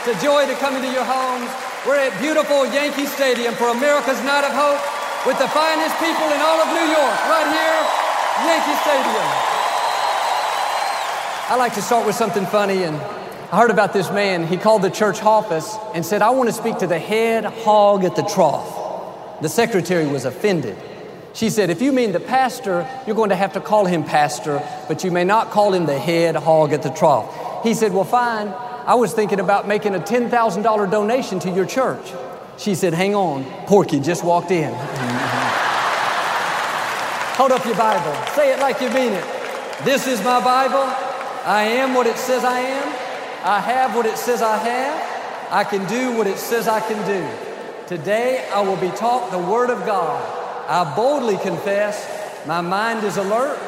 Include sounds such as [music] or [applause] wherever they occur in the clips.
It's a joy to come into your homes. We're at beautiful Yankee Stadium for America's Night of Hope with the finest people in all of New York, right here, Yankee Stadium. I like to start with something funny, and I heard about this man. He called the church office and said, I want to speak to the head hog at the trough. The secretary was offended. She said, If you mean the pastor, you're going to have to call him pastor, but you may not call him the head hog at the trough. He said, Well, fine. I was thinking about making a $10,000 donation to your church. She said, Hang on. Porky just walked in. [laughs] Hold up your Bible. Say it like you mean it. This is my Bible. I am what it says I am. I have what it says I have. I can do what it says I can do. Today I will be taught the Word of God. I boldly confess my mind is alert,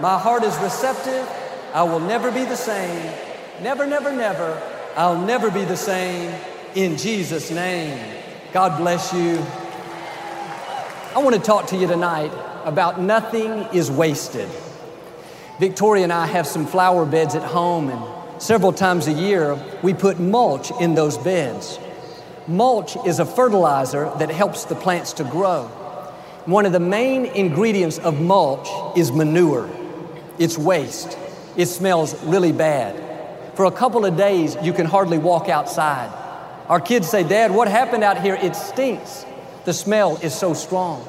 my heart is receptive. I will never be the same. Never, never, never. I'll never be the same in Jesus' name. God bless you. I want to talk to you tonight about nothing is wasted. Victoria and I have some flower beds at home, and several times a year we put mulch in those beds. Mulch is a fertilizer that helps the plants to grow. One of the main ingredients of mulch is manure, it's waste. It smells really bad. For a couple of days, you can hardly walk outside. Our kids say, Dad, what happened out here? It stinks. The smell is so strong.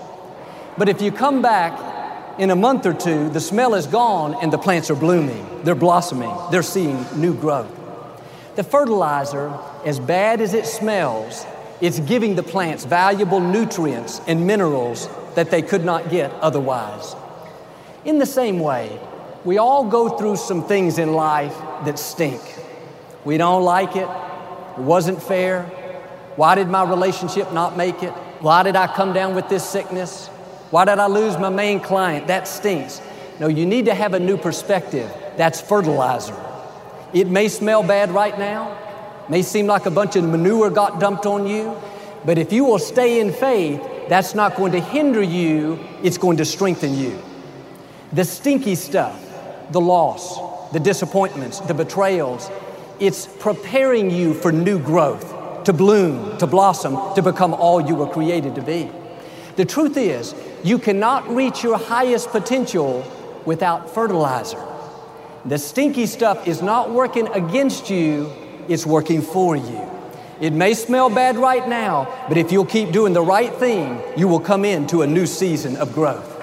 But if you come back in a month or two, the smell is gone and the plants are blooming, they're blossoming, they're seeing new growth. The fertilizer, as bad as it smells, it's giving the plants valuable nutrients and minerals that they could not get otherwise. In the same way, we all go through some things in life that stink. We don't like it. It wasn't fair. Why did my relationship not make it? Why did I come down with this sickness? Why did I lose my main client? That stinks. No, you need to have a new perspective. That's fertilizer. It may smell bad right now, may seem like a bunch of manure got dumped on you, but if you will stay in faith, that's not going to hinder you, it's going to strengthen you. The stinky stuff, the loss, the disappointments, the betrayals, it's preparing you for new growth, to bloom, to blossom, to become all you were created to be. The truth is, you cannot reach your highest potential without fertilizer. The stinky stuff is not working against you, it's working for you. It may smell bad right now, but if you'll keep doing the right thing, you will come into a new season of growth.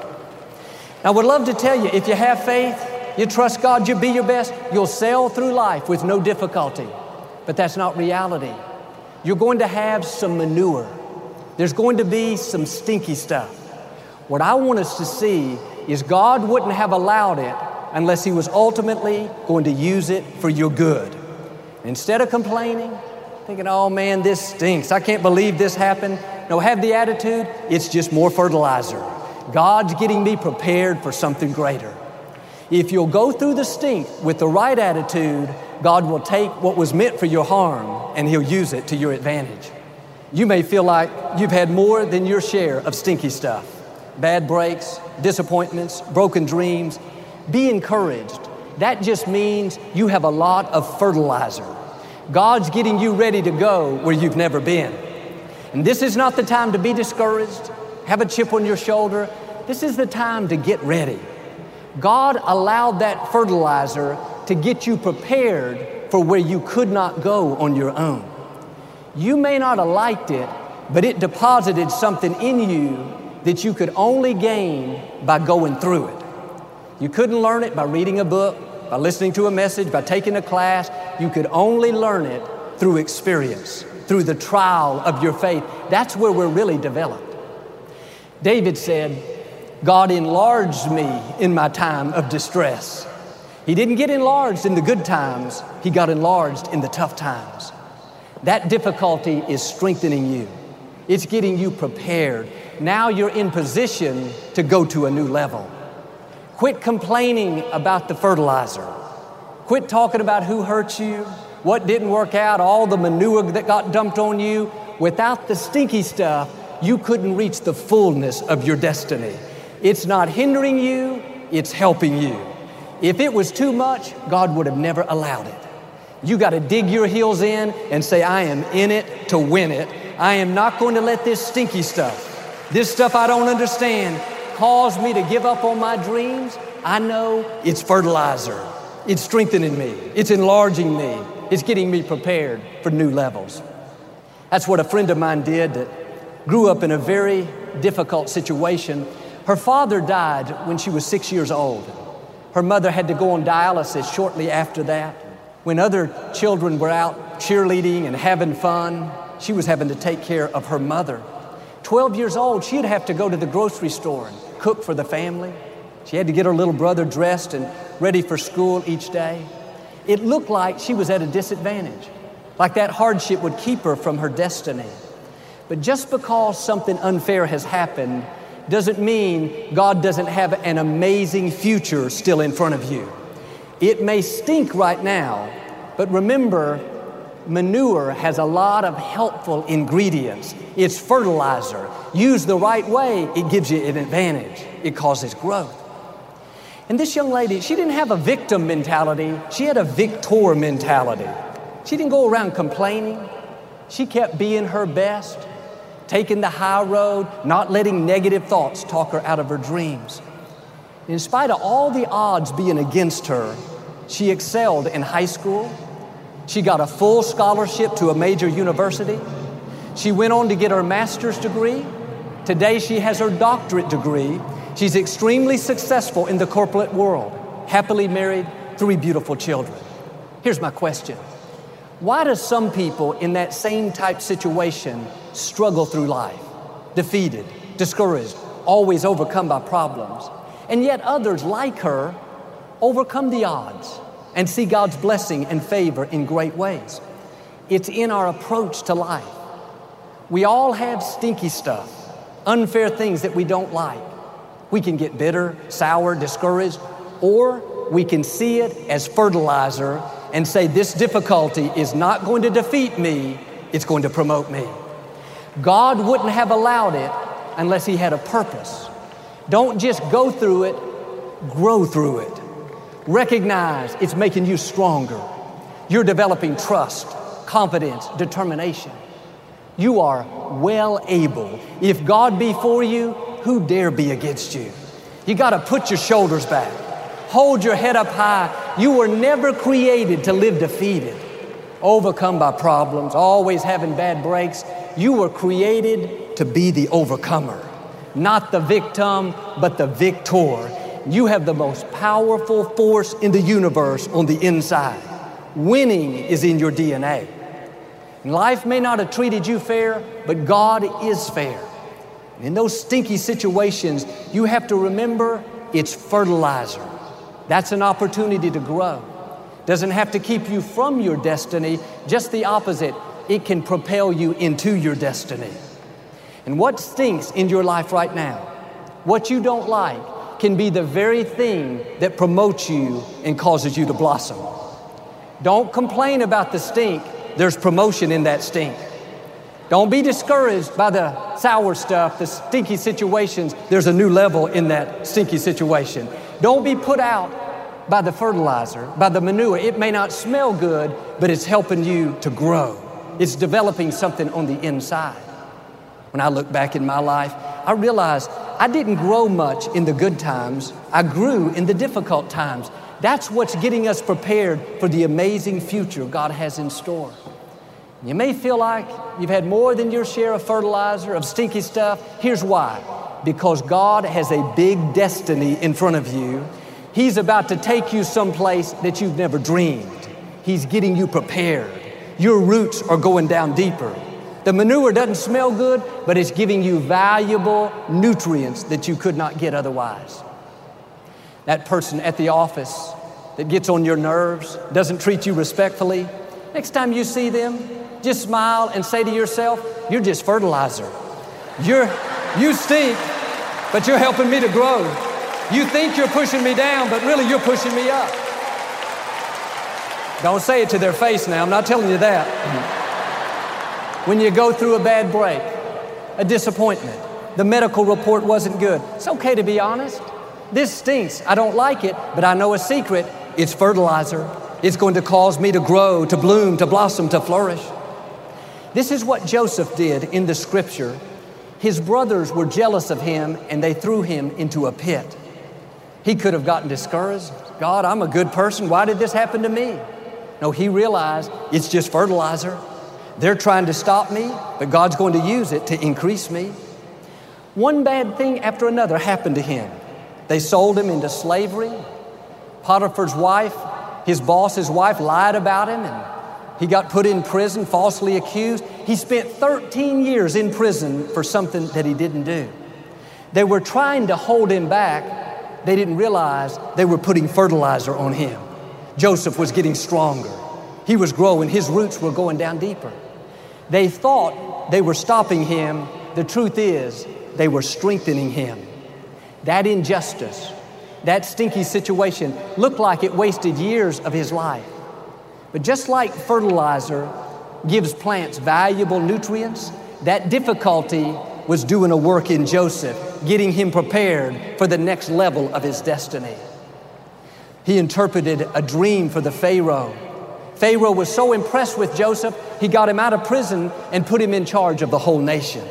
I would love to tell you if you have faith, you trust God, you be your best, you'll sail through life with no difficulty. But that's not reality. You're going to have some manure, there's going to be some stinky stuff. What I want us to see is God wouldn't have allowed it unless He was ultimately going to use it for your good. Instead of complaining, thinking, oh man, this stinks, I can't believe this happened. No, have the attitude, it's just more fertilizer. God's getting me prepared for something greater. If you'll go through the stink with the right attitude, God will take what was meant for your harm and He'll use it to your advantage. You may feel like you've had more than your share of stinky stuff bad breaks, disappointments, broken dreams. Be encouraged. That just means you have a lot of fertilizer. God's getting you ready to go where you've never been. And this is not the time to be discouraged, have a chip on your shoulder. This is the time to get ready. God allowed that fertilizer to get you prepared for where you could not go on your own. You may not have liked it, but it deposited something in you that you could only gain by going through it. You couldn't learn it by reading a book, by listening to a message, by taking a class. You could only learn it through experience, through the trial of your faith. That's where we're really developed. David said, God enlarged me in my time of distress. He didn't get enlarged in the good times, he got enlarged in the tough times. That difficulty is strengthening you, it's getting you prepared. Now you're in position to go to a new level. Quit complaining about the fertilizer. Quit talking about who hurt you, what didn't work out, all the manure that got dumped on you. Without the stinky stuff, you couldn't reach the fullness of your destiny. It's not hindering you, it's helping you. If it was too much, God would have never allowed it. You got to dig your heels in and say, I am in it to win it. I am not going to let this stinky stuff, this stuff I don't understand, cause me to give up on my dreams. I know it's fertilizer. It's strengthening me. It's enlarging me. It's getting me prepared for new levels. That's what a friend of mine did that grew up in a very difficult situation. Her father died when she was six years old. Her mother had to go on dialysis shortly after that. When other children were out cheerleading and having fun, she was having to take care of her mother. 12 years old, she'd have to go to the grocery store and cook for the family. She had to get her little brother dressed and ready for school each day. It looked like she was at a disadvantage, like that hardship would keep her from her destiny. But just because something unfair has happened doesn't mean God doesn't have an amazing future still in front of you. It may stink right now, but remember, manure has a lot of helpful ingredients. It's fertilizer. Used the right way, it gives you an advantage, it causes growth. And this young lady, she didn't have a victim mentality, she had a victor mentality. She didn't go around complaining, she kept being her best taking the high road, not letting negative thoughts talk her out of her dreams. In spite of all the odds being against her, she excelled in high school. She got a full scholarship to a major university. She went on to get her master's degree. Today, she has her doctorate degree. She's extremely successful in the corporate world, happily married, three beautiful children. Here's my question Why do some people in that same type situation struggle through life, defeated, discouraged, always overcome by problems. And yet others, like her, overcome the odds and see God's blessing and favor in great ways. It's in our approach to life. We all have stinky stuff, unfair things that we don't like. We can get bitter, sour, discouraged, or we can see it as fertilizer and say, This difficulty is not going to defeat me, it's going to promote me. God wouldn't have allowed it unless He had a purpose. Don't just go through it, grow through it. Recognize it's making you stronger. You're developing trust, confidence, determination. You are well able. If God be for you, who dare be against you? You got to put your shoulders back, hold your head up high. You were never created to live defeated, overcome by problems, always having bad breaks. You were created to be the overcomer, not the victim, but the victor. You have the most powerful force in the universe on the inside. Winning is in your DNA. Life may not have treated you fair, but God is fair. In those stinky situations, you have to remember it's fertilizer. That's an opportunity to grow. Doesn't have to keep you from your destiny, just the opposite it can propel you into your destiny. And what stinks in your life right now, what you don't like, can be the very thing that promotes you and causes you to blossom. Don't complain about the stink, there's promotion in that stink. Don't be discouraged by the sour stuff, the stinky situations. There's a new level in that stinky situation. Don't be put out by the fertilizer, by the manure. It may not smell good, but it's helping you to grow. It's developing something on the inside. When I look back in my life, I realize I didn't grow much in the good times. I grew in the difficult times. That's what's getting us prepared for the amazing future God has in store. You may feel like you've had more than your share of fertilizer, of stinky stuff. Here's why because God has a big destiny in front of you. He's about to take you someplace that you've never dreamed. He's getting you prepared. Your roots are going down deeper. The manure doesn't smell good, but it's giving you valuable nutrients that you could not get otherwise. That person at the office that gets on your nerves, doesn't treat you respectfully, next time you see them, just smile and say to yourself, You're just fertilizer. You're, you stink, but you're helping me to grow. You think you're pushing me down, but really you're pushing me up. Don't say it to their face now, I'm not telling you that. When you go through a bad break, a disappointment, the medical report wasn't good, it's okay to be honest. This stinks. I don't like it, but I know a secret. It's fertilizer. It's going to cause me to grow, to bloom, to blossom, to flourish. This is what Joseph did in the scripture. His brothers were jealous of him and they threw him into a pit. He could have gotten discouraged. God, I'm a good person. Why did this happen to me? No, he realized it's just fertilizer. They're trying to stop me, but God's going to use it to increase me. One bad thing after another happened to him. They sold him into slavery. Potiphar's wife, his boss's wife, lied about him and he got put in prison, falsely accused. He spent 13 years in prison for something that he didn't do. They were trying to hold him back. They didn't realize they were putting fertilizer on him. Joseph was getting stronger. He was growing. His roots were going down deeper. They thought they were stopping him. The truth is, they were strengthening him. That injustice, that stinky situation looked like it wasted years of his life. But just like fertilizer gives plants valuable nutrients, that difficulty was doing a work in Joseph, getting him prepared for the next level of his destiny. He interpreted a dream for the Pharaoh. Pharaoh was so impressed with Joseph, he got him out of prison and put him in charge of the whole nation.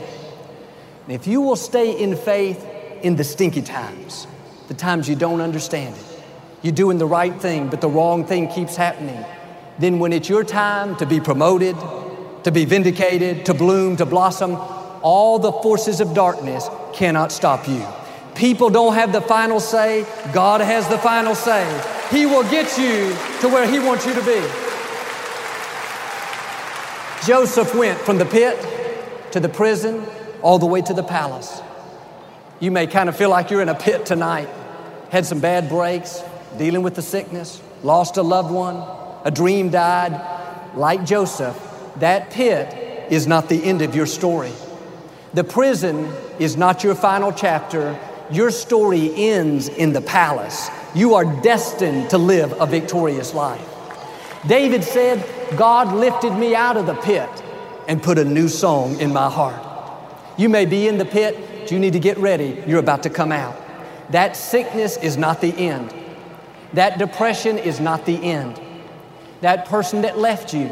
And if you will stay in faith in the stinky times, the times you don't understand it. You're doing the right thing, but the wrong thing keeps happening. Then, when it's your time to be promoted, to be vindicated, to bloom, to blossom, all the forces of darkness cannot stop you. People don't have the final say, God has the final say. He will get you to where He wants you to be. Joseph went from the pit to the prison all the way to the palace. You may kind of feel like you're in a pit tonight, had some bad breaks, dealing with the sickness, lost a loved one, a dream died. Like Joseph, that pit is not the end of your story. The prison is not your final chapter. Your story ends in the palace. You are destined to live a victorious life. David said, God lifted me out of the pit and put a new song in my heart. You may be in the pit, but you need to get ready. You're about to come out. That sickness is not the end. That depression is not the end. That person that left you,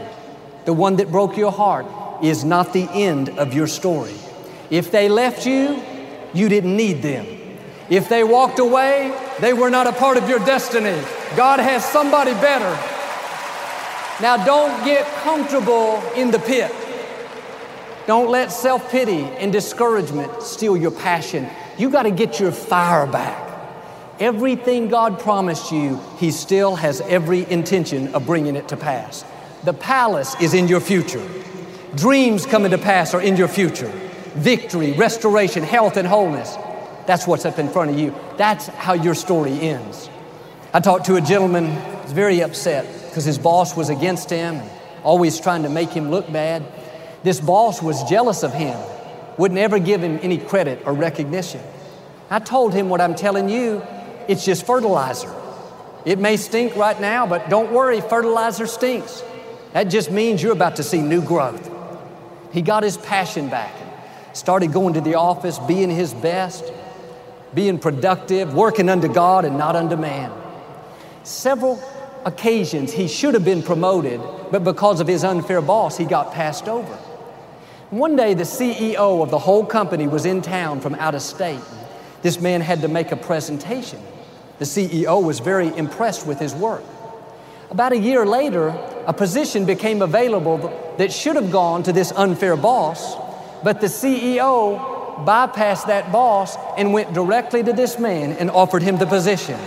the one that broke your heart, is not the end of your story. If they left you, you didn't need them. If they walked away, they were not a part of your destiny. God has somebody better. Now, don't get comfortable in the pit. Don't let self pity and discouragement steal your passion. You got to get your fire back. Everything God promised you, He still has every intention of bringing it to pass. The palace is in your future. Dreams coming to pass are in your future. Victory, restoration, health, and wholeness. That's what's up in front of you. That's how your story ends. I talked to a gentleman who was very upset because his boss was against him, always trying to make him look bad. This boss was jealous of him, wouldn't ever give him any credit or recognition. I told him what I'm telling you, it's just fertilizer. It may stink right now, but don't worry, fertilizer stinks. That just means you're about to see new growth. He got his passion back and started going to the office, being his best, being productive, working unto God and not unto man. Several occasions he should have been promoted, but because of his unfair boss, he got passed over. One day, the CEO of the whole company was in town from out of state. This man had to make a presentation. The CEO was very impressed with his work. About a year later, a position became available that should have gone to this unfair boss, but the CEO bypassed that boss and went directly to this man and offered him the position.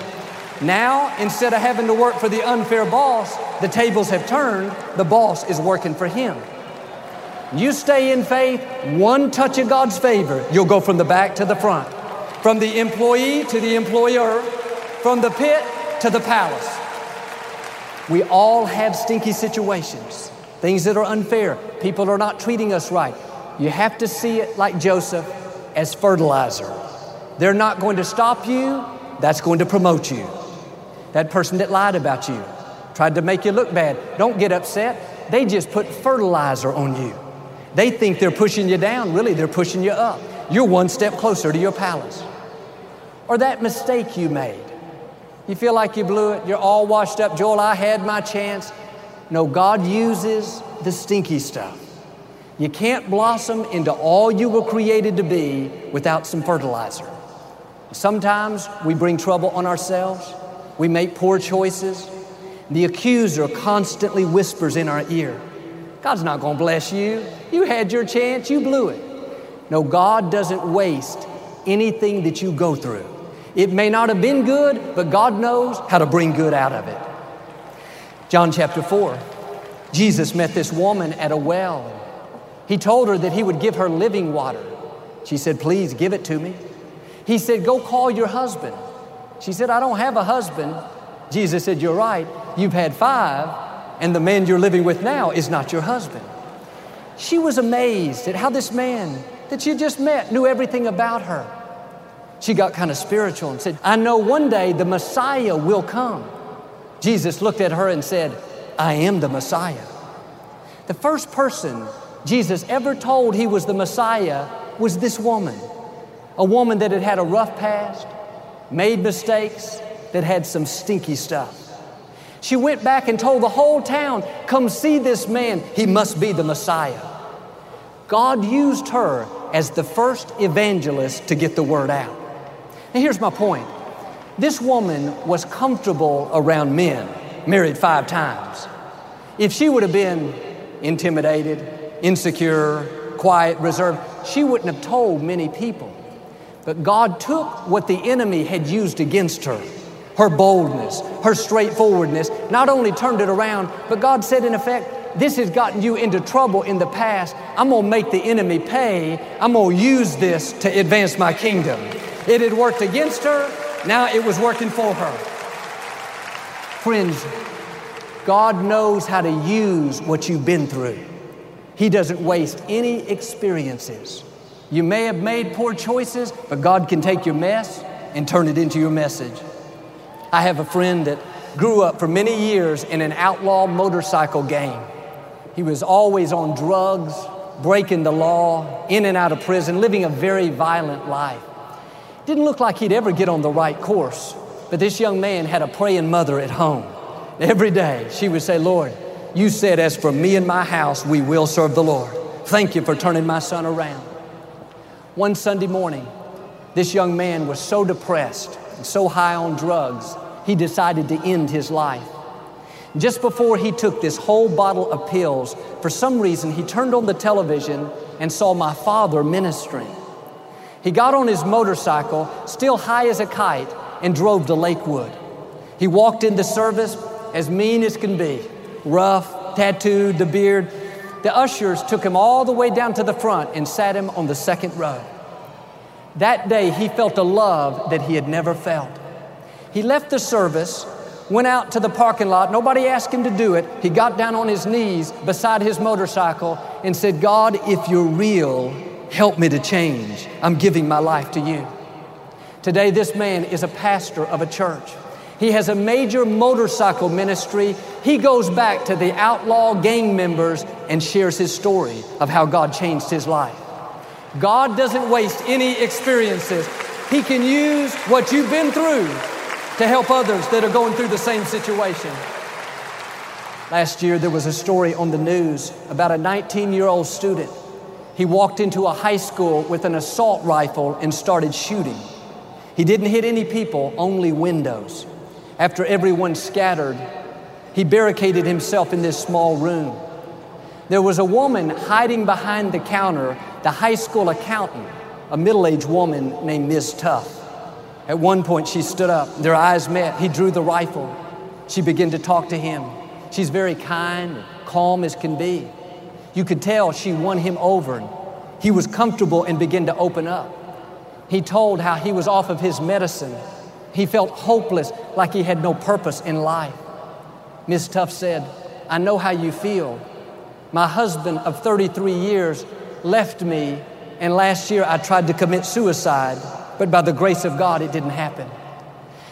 Now, instead of having to work for the unfair boss, the tables have turned, the boss is working for him. You stay in faith, one touch of God's favor, you'll go from the back to the front, from the employee to the employer, from the pit to the palace. We all have stinky situations, things that are unfair. People are not treating us right. You have to see it like Joseph as fertilizer. They're not going to stop you, that's going to promote you. That person that lied about you, tried to make you look bad, don't get upset. They just put fertilizer on you. They think they're pushing you down, really, they're pushing you up. You're one step closer to your palace. Or that mistake you made. You feel like you blew it, you're all washed up. Joel, I had my chance. No, God uses the stinky stuff. You can't blossom into all you were created to be without some fertilizer. Sometimes we bring trouble on ourselves, we make poor choices. The accuser constantly whispers in our ear God's not to bless you. You had your chance, you blew it. No, God doesn't waste anything that you go through. It may not have been good, but God knows how to bring good out of it. John chapter 4, Jesus met this woman at a well. He told her that he would give her living water. She said, Please give it to me. He said, Go call your husband. She said, I don't have a husband. Jesus said, You're right. You've had five, and the man you're living with now is not your husband. She was amazed at how this man that she just met knew everything about her. She got kind of spiritual and said, I know one day the Messiah will come. Jesus looked at her and said, I am the Messiah. The first person Jesus ever told he was the Messiah was this woman, a woman that had had a rough past, made mistakes, that had some stinky stuff. She went back and told the whole town, Come see this man, he must be the Messiah. God used her as the first evangelist to get the word out. And here's my point this woman was comfortable around men, married five times. If she would have been intimidated, insecure, quiet, reserved, she wouldn't have told many people. But God took what the enemy had used against her her boldness, her straightforwardness, not only turned it around, but God said, in effect, this has gotten you into trouble in the past. I'm gonna make the enemy pay. I'm gonna use this to advance my kingdom. It had worked against her, now it was working for her. Friends, God knows how to use what you've been through. He doesn't waste any experiences. You may have made poor choices, but God can take your mess and turn it into your message. I have a friend that grew up for many years in an outlaw motorcycle gang. He was always on drugs, breaking the law, in and out of prison, living a very violent life. Didn't look like he'd ever get on the right course. But this young man had a praying mother at home. Every day she would say, Lord, you said, as for me and my house, we will serve the Lord. Thank you for turning my son around. One Sunday morning, this young man was so depressed and so high on drugs, he decided to end his life. Just before he took this whole bottle of pills, for some reason, he turned on the television and saw my father ministering. He got on his motorcycle, still high as a kite, and drove to Lakewood. He walked into service as mean as can be, rough, tattooed, the beard. The ushers took him all the way down to the front and sat him on the second row. That day, he felt a love that he had never felt. He left the service, went out to the parking lot. Nobody asked him to do it. He got down on his knees beside his motorcycle and said, God, if you're real, Help me to change. I'm giving my life to you. Today, this man is a pastor of a church. He has a major motorcycle ministry. He goes back to the outlaw gang members and shares his story of how God changed his life. God doesn't waste any experiences. He can use what you've been through to help others that are going through the same situation. Last year, there was a story on the news about a 19 year old student he walked into a high school with an assault rifle and started shooting. He didn't hit any people, only windows. After everyone scattered, he barricaded himself in this small room. There was a woman hiding behind the counter, the high school accountant, a middle aged woman named Ms. Tuff. At one point, she stood up. Their eyes met. He drew the rifle. She began to talk to him. She's very kind, calm as can be. You could tell she won him over. He was comfortable and began to open up. He told how he was off of his medicine. He felt hopeless, like he had no purpose in life. Miss Tuff said, I know how you feel. My husband of 33 years left me, and last year I tried to commit suicide, but by the grace of God, it didn't happen.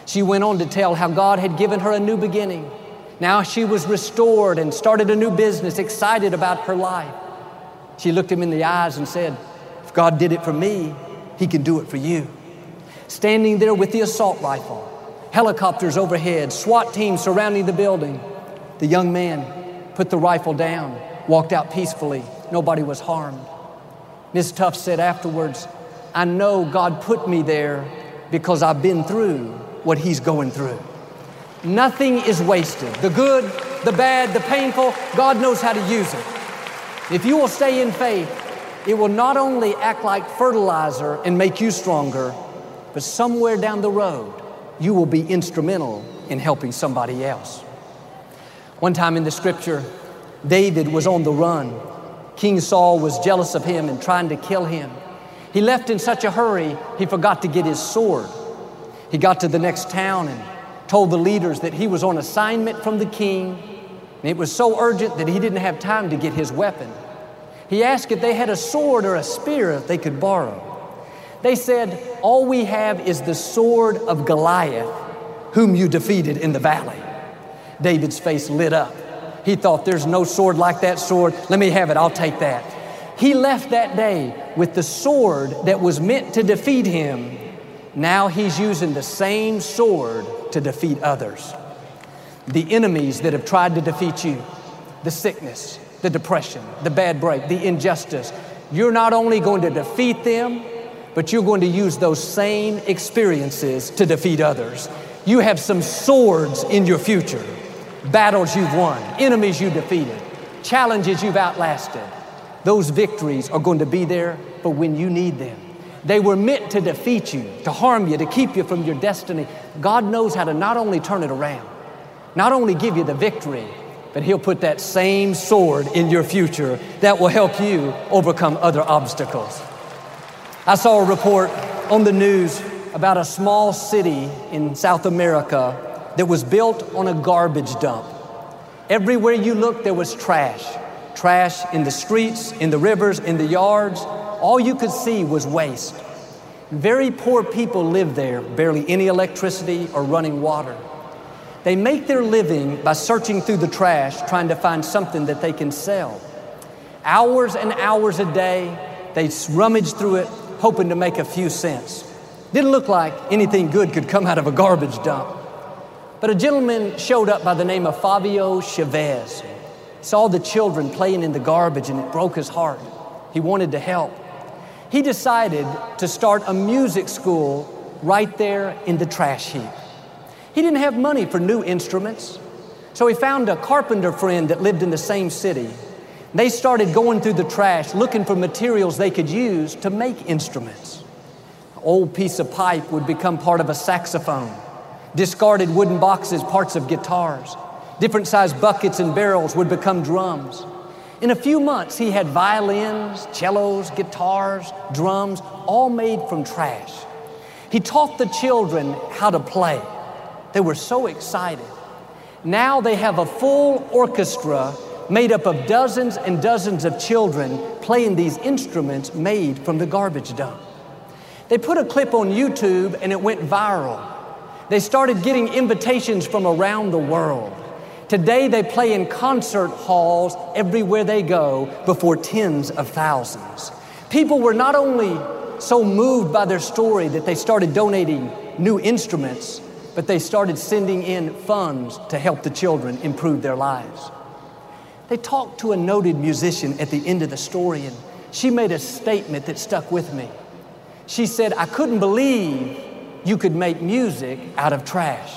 She went on to tell how God had given her a new beginning. Now she was restored and started a new business, excited about her life. She looked him in the eyes and said, If God did it for me, He can do it for you. Standing there with the assault rifle, helicopters overhead, SWAT teams surrounding the building, the young man put the rifle down, walked out peacefully. Nobody was harmed. Miss Tuff said afterwards, I know God put me there because I've been through what He's going through. Nothing is wasted. The good, the bad, the painful, God knows how to use it. If you will stay in faith, it will not only act like fertilizer and make you stronger, but somewhere down the road, you will be instrumental in helping somebody else. One time in the scripture, David was on the run. King Saul was jealous of him and trying to kill him. He left in such a hurry, he forgot to get his sword. He got to the next town and told the leaders that he was on assignment from the king. And it was so urgent that he didn't have time to get his weapon. He asked if they had a sword or a spear that they could borrow. They said, All we have is the sword of Goliath, whom you defeated in the valley. David's face lit up. He thought, There's no sword like that sword. Let me have it. I'll take that. He left that day with the sword that was meant to defeat him. Now he's using the same sword to defeat others. The enemies that have tried to defeat you, the sickness, the depression, the bad break, the injustice, you're not only going to defeat them, but you're going to use those same experiences to defeat others. You have some swords in your future, battles you've won, enemies you defeated, challenges you've outlasted. Those victories are going to be there for when you need them. They were meant to defeat you, to harm you, to keep you from your destiny. God knows how to not only turn it around, not only give you the victory, but He'll put that same sword in your future that will help you overcome other obstacles. I saw a report on the news about a small city in South America that was built on a garbage dump. Everywhere you looked, there was trash. Trash in the streets, in the rivers, in the yards. All you could see was waste. Very poor people live there, barely any electricity or running water. They make their living by searching through the trash, trying to find something that they can sell. Hours and hours a day, they rummage through it, hoping to make a few cents. Didn't look like anything good could come out of a garbage dump. But a gentleman showed up by the name of Favio Chavez. Saw the children playing in the garbage and it broke his heart. He wanted to help. He decided to start a music school right there in the trash heap. He didn't have money for new instruments, so he found a carpenter friend that lived in the same city. They started going through the trash looking for materials they could use to make instruments. An old piece of pipe would become part of a saxophone, discarded wooden boxes, parts of guitars. Different sized buckets and barrels would become drums. In a few months, he had violins, cellos, guitars, drums, all made from trash. He taught the children how to play. They were so excited. Now they have a full orchestra made up of dozens and dozens of children playing these instruments made from the garbage dump. They put a clip on YouTube and it went viral. They started getting invitations from around the world. Today they play in concert halls everywhere they go before tens of thousands. People were not only so moved by their story that they started donating new instruments, but they started sending in funds to help the children improve their lives. They talked to a noted musician at the end of the story, and she made a statement that stuck with me. She said, I couldn't believe you could make music out of trash.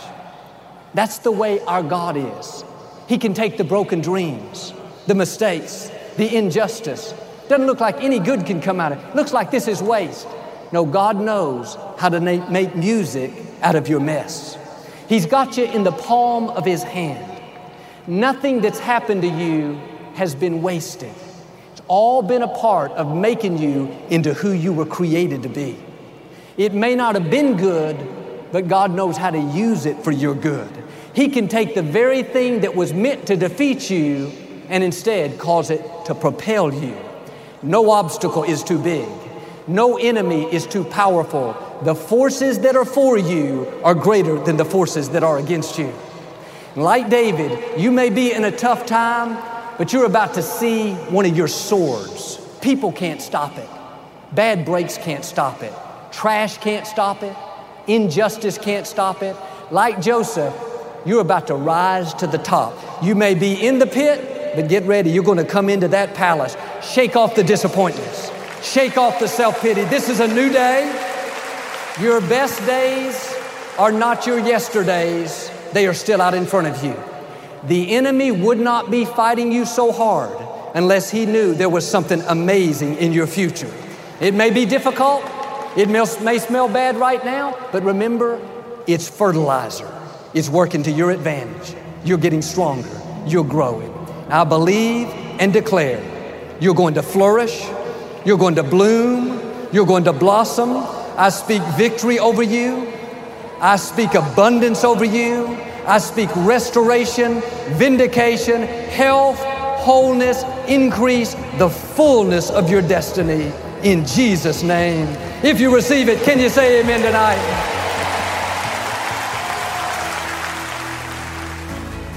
That's the way our God is. He can take the broken dreams, the mistakes, the injustice. Doesn't look like any good can come out of it. Looks like this is waste. No, God knows how to make music out of your mess. He's got you in the palm of His hand. Nothing that's happened to you has been wasted. It's all been a part of making you into who you were created to be. It may not have been good, but God knows how to use it for your good. He can take the very thing that was meant to defeat you and instead cause it to propel you. No obstacle is too big. No enemy is too powerful. The forces that are for you are greater than the forces that are against you. Like David, you may be in a tough time, but you're about to see one of your swords. People can't stop it. Bad breaks can't stop it. Trash can't stop it. Injustice can't stop it. Like Joseph, you're about to rise to the top. You may be in the pit, but get ready. You're going to come into that palace. Shake off the disappointments. Shake off the self pity. This is a new day. Your best days are not your yesterdays, they are still out in front of you. The enemy would not be fighting you so hard unless he knew there was something amazing in your future. It may be difficult, it may, may smell bad right now, but remember, it's fertilizer. It's working to your advantage. You're getting stronger, you're growing. I believe and declare you're going to flourish, you're going to bloom, you're going to blossom. I speak victory over you. I speak abundance over you. I speak restoration, vindication, health, wholeness, increase, the fullness of your destiny in Jesus' name. If you receive it, can you say amen tonight?